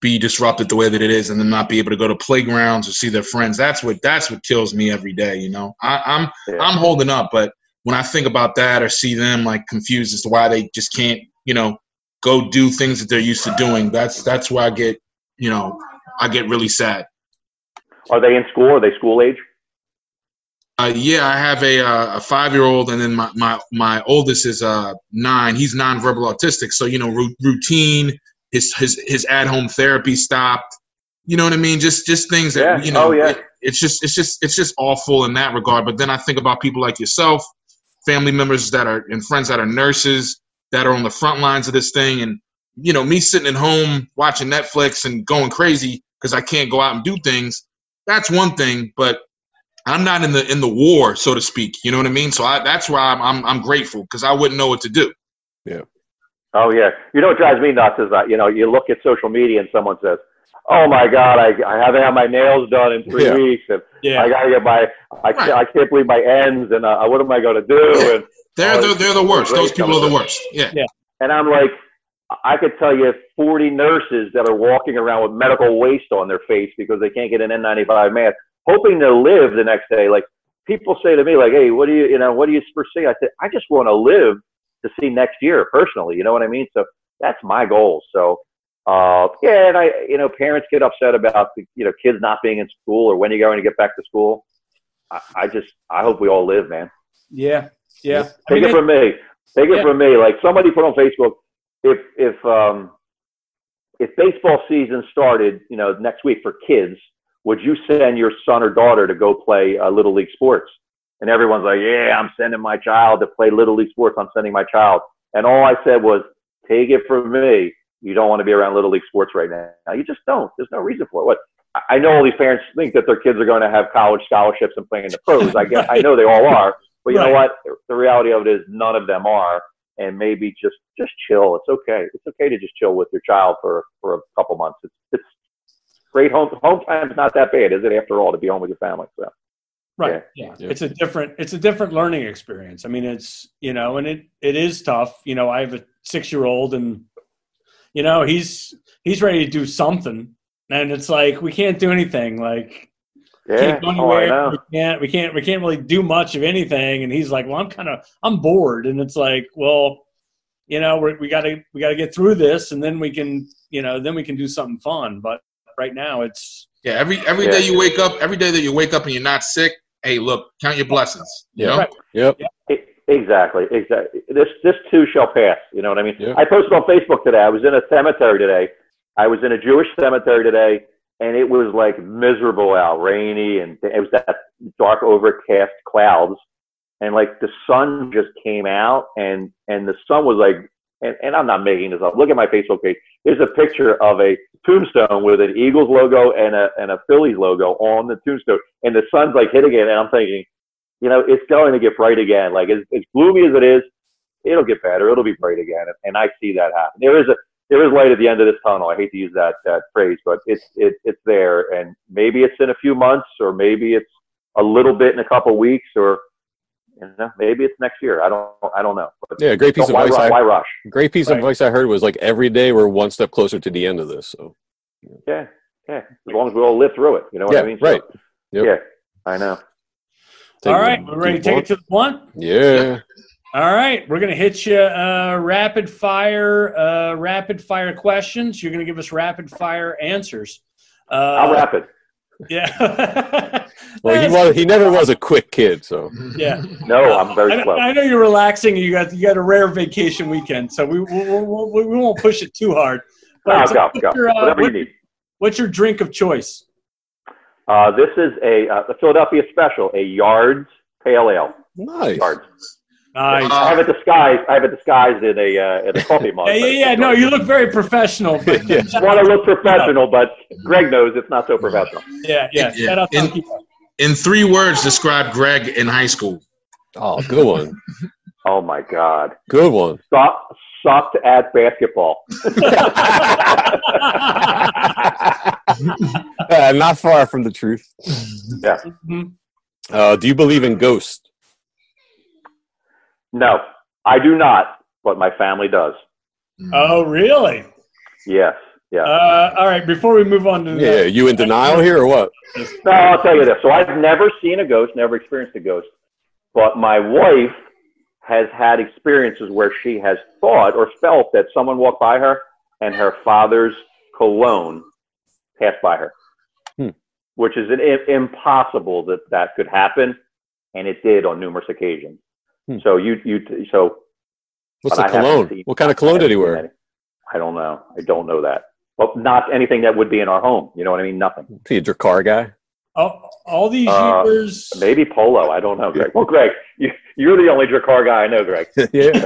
Speaker 2: be disrupted the way that it is, and then not be able to go to playgrounds or see their friends. That's what that's what kills me every day. You know, I, I'm
Speaker 5: Yeah.
Speaker 2: I'm holding up, but when I think about that or see them like confused as to why they just can't, you know, go do things that they're used to doing, that's that's where I get, you know, I get really sad.
Speaker 5: Are they in school? Are they school age?
Speaker 2: Uh, yeah, I have a uh, a five year old, and then my my my oldest is uh nine. He's nonverbal autistic, so you know ru- routine. His his his at home therapy stopped. You know what I mean? Just just things that
Speaker 5: Yeah.
Speaker 2: you know.
Speaker 5: Oh, yeah.
Speaker 2: it- it's just it's just it's just awful in that regard. But then I think about people like yourself, family members that are and friends that are nurses that are on the front lines of this thing, and you know me sitting at home watching Netflix and going crazy because I can't go out and do things. That's one thing, but I'm not in the in the war, so to speak. You know what I mean? So I, that's why I'm I'm, I'm grateful because I wouldn't know what to do.
Speaker 5: Oh yeah. You know what drives me nuts is that you know you look at social media and someone says, "Oh my God, I, I haven't had my nails done in three
Speaker 4: Yeah.
Speaker 5: weeks, and
Speaker 3: Yeah.
Speaker 5: I gotta get my I can't, I can't believe my ends, and uh, what am I gonna do?" And <laughs>
Speaker 2: They're
Speaker 5: Oh,
Speaker 2: the, they're the worst. Those people are the worst. Yeah.
Speaker 5: and I'm like, I could tell you 40 nurses that are walking around with medical waste on their face because they can't get an N95 mask, hoping to live the next day. Like people say to me, like, "Hey, what do you, you know, what do you foresee?" I said, "I just want to live to see next year personally." You know what I mean? So that's my goal. So, uh, yeah, and I, you know, parents get upset about the, you know, kids not being in school or when you're going to get back to school. I, I just, I hope we all live, man.
Speaker 3: Yeah. Yeah. I
Speaker 5: Take
Speaker 3: mean,
Speaker 5: it from me. Take it from me. Like somebody put on Facebook, if if um if baseball season started, you know, next week for kids, would you send your son or daughter to go play uh, little league sports? And everyone's like, "Yeah, I'm sending my child to play little league sports. I'm sending my child." And all I said was, "Take it from me. You don't want to be around little league sports right now. You just don't. There's no reason for it. What I- know all these parents think that their kids are going to have college scholarships and play in the pros. <laughs> I guess I know they all are, but you know what? The reality of it is none of them are. And maybe just just chill. It's okay. It's okay to just chill with your child for for a couple months. It's it's great home home time is not that bad, is it? After all, to be home with your family. So
Speaker 3: Right. Yeah.
Speaker 4: Yeah.
Speaker 3: It's a different it's a different learning experience. I mean, it's you know, and it it is tough. You know, I have a six year old and you know, he's he's ready to do something. And it's like we can't do anything. Like
Speaker 5: yeah,
Speaker 3: can't go
Speaker 5: oh, I
Speaker 3: anywhere.
Speaker 5: know.
Speaker 3: we can't we can't we can't really do much of anything. And he's like, Well, I'm kinda I'm bored. And it's like, well, you know, we're, we gotta we gotta get through this and then we can you know, then we can do something fun. But right now it's
Speaker 2: Yeah. Every every
Speaker 5: Yeah.
Speaker 2: day you wake up, every day that you wake up and you're not sick, hey, look, count your blessings. You
Speaker 4: Yeah.
Speaker 2: know?
Speaker 3: Right.
Speaker 4: Yep.
Speaker 5: Exactly, exactly. This this too shall pass. You know what I mean?
Speaker 4: Yeah.
Speaker 5: I posted on Facebook today. I was in a cemetery today. I was in a Jewish cemetery today, and it was like miserable out, rainy, and it was that dark overcast clouds, and like the sun just came out, and and the sun was like, and, and I'm not making this up. Look at my Facebook page. There's a picture of a tombstone with an Eagles logo and a and a Phillies logo on the tombstone, and the sun's like hitting it, and I'm thinking you know, it's going to get bright again. Like as, as gloomy as it is, it'll get better. It'll be bright again, and, and I see that happen. There is a there is light at the end of this tunnel. I hate to use that that phrase, but it's it, it's there, and maybe it's in a few months, or maybe it's a little bit in a couple weeks, or you know, maybe it's next year. I don't I don't know. But
Speaker 4: Yeah, great piece of
Speaker 5: why,
Speaker 4: advice.
Speaker 5: ru-
Speaker 4: I,
Speaker 5: why rush?
Speaker 4: great piece
Speaker 3: Right.
Speaker 4: of advice I heard was like every day we're one step closer to the end of this. So
Speaker 5: Yeah, yeah. As long as we all live through it, you know what
Speaker 4: yeah,
Speaker 5: I mean? So,
Speaker 4: right. Yep.
Speaker 5: Yeah, I know.
Speaker 4: Take
Speaker 3: all
Speaker 4: it-
Speaker 3: right, we're ready to take it to the blunt.
Speaker 4: Yeah.
Speaker 3: All right, we're gonna hit you uh, rapid fire, uh, rapid fire questions. You're gonna give us rapid fire answers. Uh,
Speaker 5: I'll wrap it.
Speaker 3: Yeah. <laughs>
Speaker 4: Well, he was he never was a quick kid, so
Speaker 3: Yeah.
Speaker 5: No, I'm very
Speaker 3: I,
Speaker 5: slow.
Speaker 3: I know you're relaxing. You got you got a rare vacation weekend, so we we, we, we, we won't push it too hard. <laughs>
Speaker 5: No,
Speaker 3: so
Speaker 5: go,
Speaker 3: what's
Speaker 5: go.
Speaker 3: your, uh,
Speaker 5: Whatever you need.
Speaker 3: What's your drink of choice?
Speaker 5: Uh, this is a, uh, a Philadelphia special, a Yards Pale Ale.
Speaker 4: nice.
Speaker 5: Yards.
Speaker 3: Nice.
Speaker 5: I have it disguised. I have it disguised in a uh, in a coffee <laughs> mug.
Speaker 3: yeah, yeah, yeah. No, you look very professional. But <laughs>
Speaker 4: Yeah.
Speaker 5: want to look professional, but Greg knows it's not so professional.
Speaker 3: yeah, yeah.
Speaker 2: Yeah.
Speaker 3: Shout out to
Speaker 2: In-
Speaker 3: Hunky.
Speaker 2: In three words, describe Greg in high school.
Speaker 4: Oh, good one. <laughs>
Speaker 5: Oh my God!
Speaker 4: Good one.
Speaker 5: Suck, sucked at basketball. <laughs> <laughs>
Speaker 4: Uh, not far from the truth.
Speaker 3: Mhm.
Speaker 4: Uh, do you believe in ghosts?
Speaker 5: No, I do not, but my family does.
Speaker 3: Oh, really?
Speaker 5: Yes, yeah.
Speaker 3: Uh, all right. Before we move on to the
Speaker 4: Yeah, you in denial here or what?
Speaker 5: No, I'll tell you this. So I've never seen a ghost, never experienced a ghost, but my wife has had experiences where she has thought or felt that someone walked by her and her father's cologne passed by her,
Speaker 4: Hmm.
Speaker 5: which is an, impossible that that could happen. and it did on numerous occasions.
Speaker 4: Hmm.
Speaker 5: So you you so
Speaker 4: What's
Speaker 5: but
Speaker 4: the
Speaker 5: I
Speaker 4: cologne?
Speaker 5: seen-
Speaker 4: What kind of cologne did he wear?
Speaker 5: I don't know. I don't know that. Well, not anything that would be in our home. You know what I mean? Nothing.
Speaker 4: Is he a Drakkar guy?
Speaker 3: all, all these
Speaker 5: Uh,
Speaker 3: years.
Speaker 5: Maybe polo. I don't know, Greg. Well, Greg, you, you're the only Drakkar guy I know, Greg. <laughs>
Speaker 4: yeah.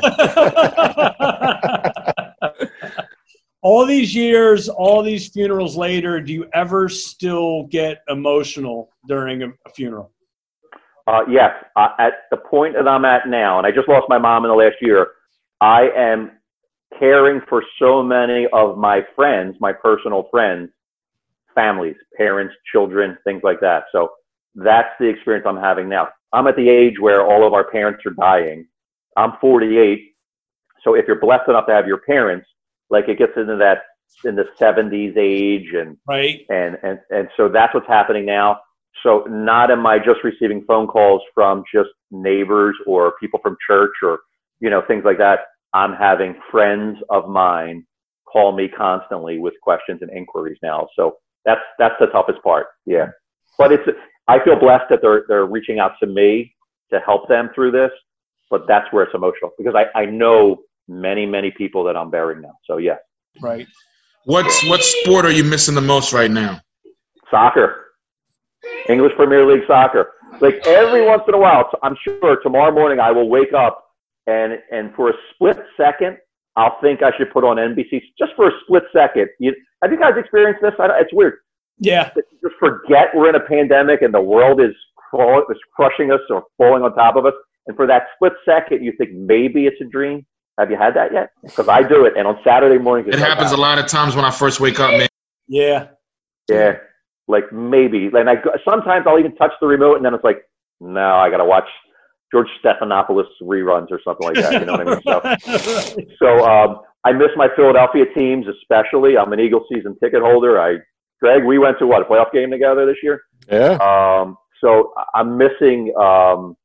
Speaker 4: <laughs>
Speaker 3: all these years, all these funerals later, do you ever still get emotional during a, a funeral?
Speaker 5: Uh, yes, uh, at the point that I'm at now, and I just lost my mom in the last year, I am caring for so many of my friends, my personal friends, families, parents, children, things like that. So that's the experience I'm having now. I'm at the age where all of our parents are dying. I'm 48. So if you're blessed enough to have your parents, like it gets into that in the 70s age and
Speaker 3: Right?
Speaker 5: and and and so that's what's happening now. So not am I just receiving phone calls from just neighbors or people from church or you know things like that. I'm having friends of mine call me constantly with questions and inquiries now. So that's that's the toughest part. Yeah, but it's I feel blessed that they're they're reaching out to me to help them through this. But that's where it's emotional because I I know many many people that I'm burying now. So yeah,
Speaker 3: Right.
Speaker 2: What's what sport are you missing the most right now?
Speaker 5: soccer, English Premier League soccer. Like every once in a while, I'm sure tomorrow morning I will wake up and and for a split second I'll think I should put on NBC just for a split second. You, have you guys experienced this? I, it's weird.
Speaker 3: Yeah.
Speaker 5: Just forget we're in a pandemic and the world is crawl- is crushing us or falling on top of us. And for that split second, you think maybe it's a dream. Have you had that yet? Because I do it, and on Saturday mornings
Speaker 2: It happens a lot of times when I first wake up, man.
Speaker 3: Yeah.
Speaker 5: Yeah, like maybe. And I go- sometimes I'll even touch the remote, and then it's like, no, I gotta watch George Stephanopoulos reruns or something like that. You know what I mean? So, <laughs> so um, I miss my Philadelphia teams, especially. I'm an Eagle season ticket holder. I, Greg, we went to what a playoff game together this year.
Speaker 4: Yeah.
Speaker 5: Um, so I- I'm missing um,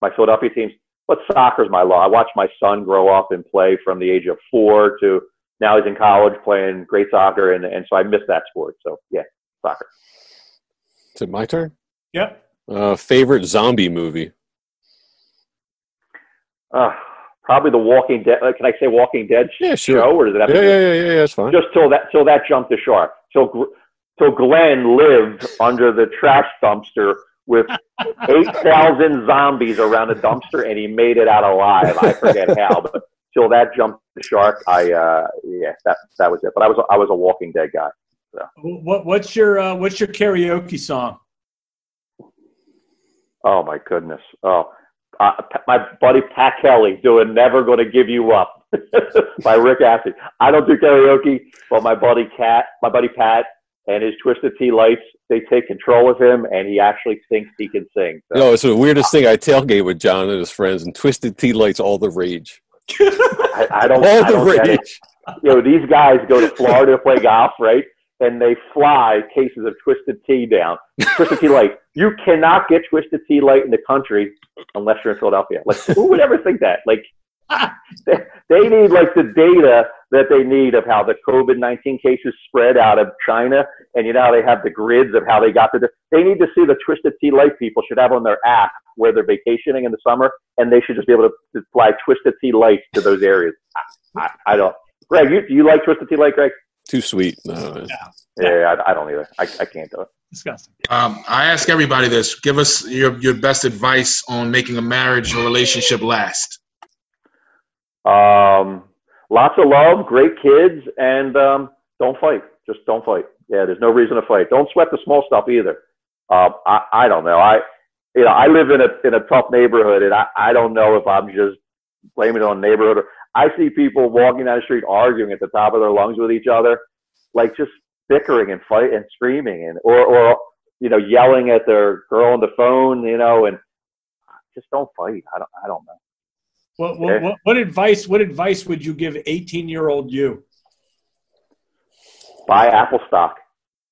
Speaker 5: my Philadelphia teams. But soccer's my law. I watched my son grow up and play from the age of four to now he's in college playing great soccer, and, and so I miss that sport. So yeah, soccer.
Speaker 4: Is it my turn?
Speaker 3: Yep.
Speaker 4: Uh, favorite zombie movie?
Speaker 5: Uh, probably the Walking Dead. uh, Can I say Walking Dead
Speaker 4: Yeah,
Speaker 5: show, or does it have
Speaker 4: Yeah,
Speaker 5: to be
Speaker 4: yeah, yeah, yeah, that's fine.
Speaker 5: just till that till that jumped the shark? Till Gr- till Glenn lived <laughs> under the trash dumpster with eight thousand zombies around the dumpster, and he made it out alive. I forget <laughs> how, but till that jumped the shark, I uh, yeah, that that was it. But I was I was a Walking Dead guy.
Speaker 3: What What's your uh, What's your karaoke song?
Speaker 5: Oh my goodness. Oh, uh, my buddy Pat Kelly doing "Never Gonna Give You Up" <laughs> by Rick Astley. I don't do karaoke, but my buddy Cat, my buddy Pat, and his Twisted Tea Lights, they take control of him, and he actually thinks he can sing. So,
Speaker 4: No, it's the weirdest thing. I tailgate with John and his friends, and Twisted Tea Lights all the rage.
Speaker 5: I, I don't.
Speaker 4: All
Speaker 5: I
Speaker 4: the
Speaker 5: don't
Speaker 4: rage.
Speaker 5: You know, these guys go to Florida to play golf, right? And they fly cases of Twisted Tea down. Twisted Tea Light. You cannot get Twisted Tea Light in the country <laughs> unless you're in Philadelphia. Like, who would <laughs> ever think that? Like, ah. <laughs> they, they need like the data that they need of how the COVID nineteen cases spread out of China, and you know how they have the grids of how they got to the. They need to see the Twisted Tea Light people should have on their app where they're vacationing in the summer, and they should just be able to, to fly Twisted Tea Lights to those areas. I, I, I don't. Greg, you, do you like Twisted Tea Light, Greg?
Speaker 4: Too sweet. No, man.
Speaker 5: Yeah, I, I don't either. I, I can't do it.
Speaker 3: Disgusting.
Speaker 2: Um, I ask everybody this: give us your your best advice on making a marriage or relationship last.
Speaker 5: Um, lots of love, great kids, and um, don't fight. Just don't fight. Yeah, there's no reason to fight. Don't sweat the small stuff either. Uh, I, I don't know. I, you know, I live in a in a tough neighborhood, and I, I don't know if I'm just blaming it on neighborhood. Or, I see people walking down the street arguing at the top of their lungs with each other, like just bickering and fight and screaming, and or or you know yelling at their girl on the phone, you know, and just don't fight. I don't. I don't know.
Speaker 3: What, what, what, what advice What advice would you give 18 year old you?
Speaker 5: Buy Apple stock.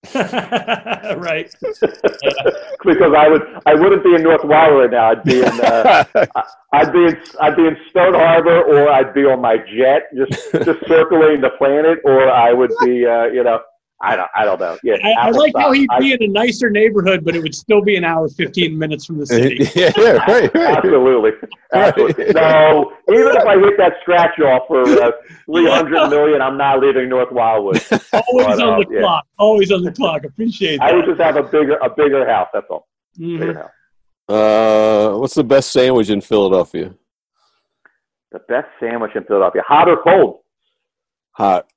Speaker 5: <laughs>
Speaker 3: right. <laughs>
Speaker 5: because I would I wouldn't be in North Wildwood right now. I'd be in uh, <laughs> I'd be in I'd be in Stone Harbor or I'd be on my jet just just circling the planet, or I would be uh, you know I don't, I don't know. Yeah,
Speaker 3: I, I
Speaker 5: apple
Speaker 3: like how he'd
Speaker 5: I-
Speaker 3: be in a nicer neighborhood, but it would still be an hour, 15 minutes from the <laughs> city.
Speaker 4: yeah, <laughs> right, right.
Speaker 5: Absolutely. Absolutely. No, even if I hit that scratch off for uh, 300 million, I'm not leaving North Wildwood. <laughs>
Speaker 3: Always
Speaker 5: But,
Speaker 3: on
Speaker 5: uh,
Speaker 3: the
Speaker 5: yeah.
Speaker 3: clock. Always on the clock. Appreciate
Speaker 5: I would just have a bigger a bigger house. That's all. Bigger
Speaker 3: Mhm.
Speaker 5: house.
Speaker 4: Uh, what's the best sandwich in Philadelphia?
Speaker 5: The best sandwich in Philadelphia, hot or cold?
Speaker 4: Hot. <sighs>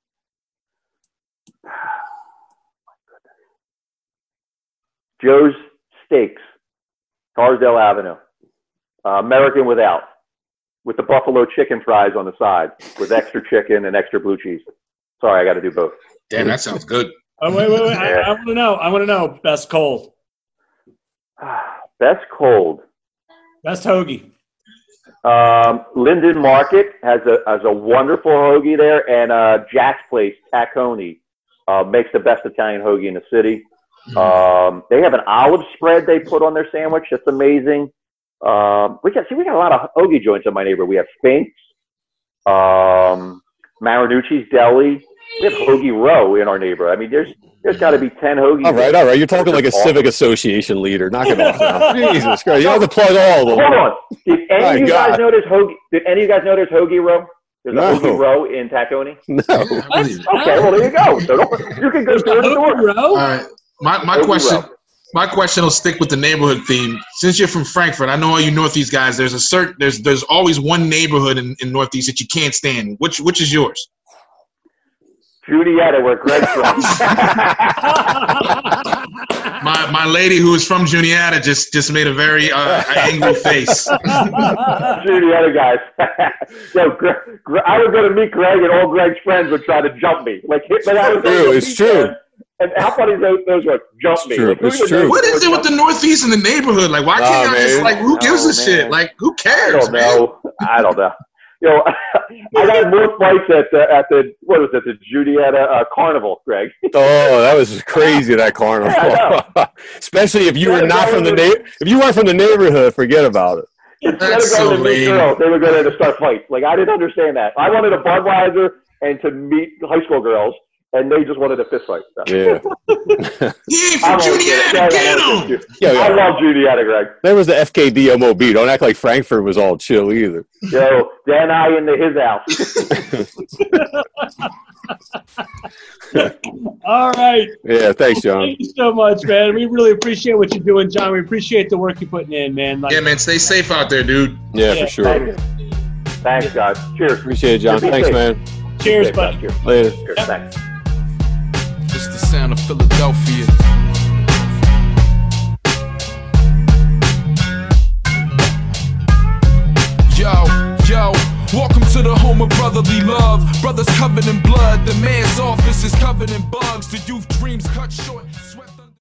Speaker 5: Joe's Steaks, Torresdale Avenue, uh, American without, with the buffalo chicken fries on the side, with extra chicken and extra blue cheese. Sorry, I got to do both.
Speaker 2: Damn, that sounds good.
Speaker 3: Oh, wait, wait, wait. I, I want to know. I want to know. Best cold. <sighs>
Speaker 5: Best cold.
Speaker 3: Best hoagie.
Speaker 5: Um, Linden Market has a has a wonderful hoagie there, and uh, Jack's Place, Tacony, uh, makes the best Italian hoagie in the city. Um, they have an olive spread they put on their sandwich. That's amazing. Um, we got see we got a lot of hoagie joints in my neighborhood. We have Spinks, um, Marinucci's Deli. We have Hoagie Row in our neighborhood. I mean, there's there's got to be ten hoagies.
Speaker 4: All right, all right. You're talking like a
Speaker 5: Awesome.
Speaker 4: civic association leader. Knock it off now. <laughs> Jesus Christ. You have to plug all of
Speaker 5: Hold
Speaker 4: them.
Speaker 5: on. Did any of you
Speaker 4: God.
Speaker 5: guys know there's Hoagie? Did any of you guys know there's Hoagie Row? There's a
Speaker 4: No.
Speaker 5: Hoagie Row in Tacony.
Speaker 4: No.
Speaker 2: Yeah, I believe it.
Speaker 5: Okay, well there you go. So don't, you can go door to door.
Speaker 3: Hoagie row?
Speaker 2: All right. My my
Speaker 5: Hoagie
Speaker 2: question
Speaker 5: Row.
Speaker 2: my question will stick with the neighborhood theme. Since you're from Frankford, I know all you Northeast guys. There's a certain there's there's always one neighborhood in, in Northeast that you can't stand. Which which is yours?
Speaker 5: Juniata, where Greg's from. <laughs>
Speaker 2: My my lady who is from Juniata just just made a very uh, angry face.
Speaker 5: Juniata guys. <laughs> so Greg, Greg, I would go to meet Greg, and all Greg's friends would try to jump me. Like hit me out.
Speaker 4: True, it's true.
Speaker 5: And how funny is those, those words? Jump
Speaker 4: It's
Speaker 5: me.
Speaker 4: true,
Speaker 5: Like,
Speaker 4: it's true.
Speaker 2: What is it with the Northeast and the neighborhood? Like, why can't
Speaker 4: Nah,
Speaker 2: I just like who gives
Speaker 5: Oh,
Speaker 2: a shit? Like, who cares?
Speaker 5: I
Speaker 2: cares,
Speaker 5: don't
Speaker 2: man?
Speaker 5: know. I don't know. You <laughs> know, I got <laughs> more fights at the at the what was it the Juniata uh, Carnival, Greg. <laughs>
Speaker 4: Oh, that was crazy that carnival.
Speaker 5: Yeah,
Speaker 4: Especially if you were not from the
Speaker 5: was-
Speaker 4: na- if you weren't from the neighborhood, forget about it.
Speaker 5: Instead
Speaker 2: That's
Speaker 5: of going
Speaker 2: so
Speaker 5: to meet
Speaker 2: lame.
Speaker 5: girls, they would go there to start fights. Like I didn't understand that. I wanted a Budweiser and to meet high school girls, and they just wanted a fist fight. So.
Speaker 4: Yeah.
Speaker 2: He ain't
Speaker 5: I
Speaker 2: from
Speaker 5: won't get it.
Speaker 2: Juniata.
Speaker 5: I
Speaker 2: him.
Speaker 5: get.
Speaker 4: Yeah,
Speaker 5: I
Speaker 4: yeah.
Speaker 5: love Juniata, Greg.
Speaker 4: There was the FKD MOB. Don't act like Frankford was all chill either.
Speaker 5: Yo, Dan I into his house. <laughs>
Speaker 3: All right.
Speaker 4: Yeah, thanks, John.
Speaker 3: Thank you so much, man. We really appreciate what you're doing, John. We appreciate the work you're putting in, man. Like,
Speaker 2: Yeah, man, stay safe out there, dude.
Speaker 4: Yeah,
Speaker 3: Yeah,
Speaker 4: for sure.
Speaker 5: Thank. Thanks, guys. Cheers.
Speaker 4: Appreciate it, John.
Speaker 5: Be
Speaker 4: Thanks,
Speaker 5: safe.
Speaker 4: man.
Speaker 3: cheers,
Speaker 5: Cheers,
Speaker 3: bud.
Speaker 5: Cheers.
Speaker 4: Later.
Speaker 5: Cheers. Thanks.
Speaker 6: It's the sound of Philadelphia. Yo, yo, welcome to the home of brotherly love. Brothers covered in blood, the man's office is covered in bugs. The youth dreams cut short.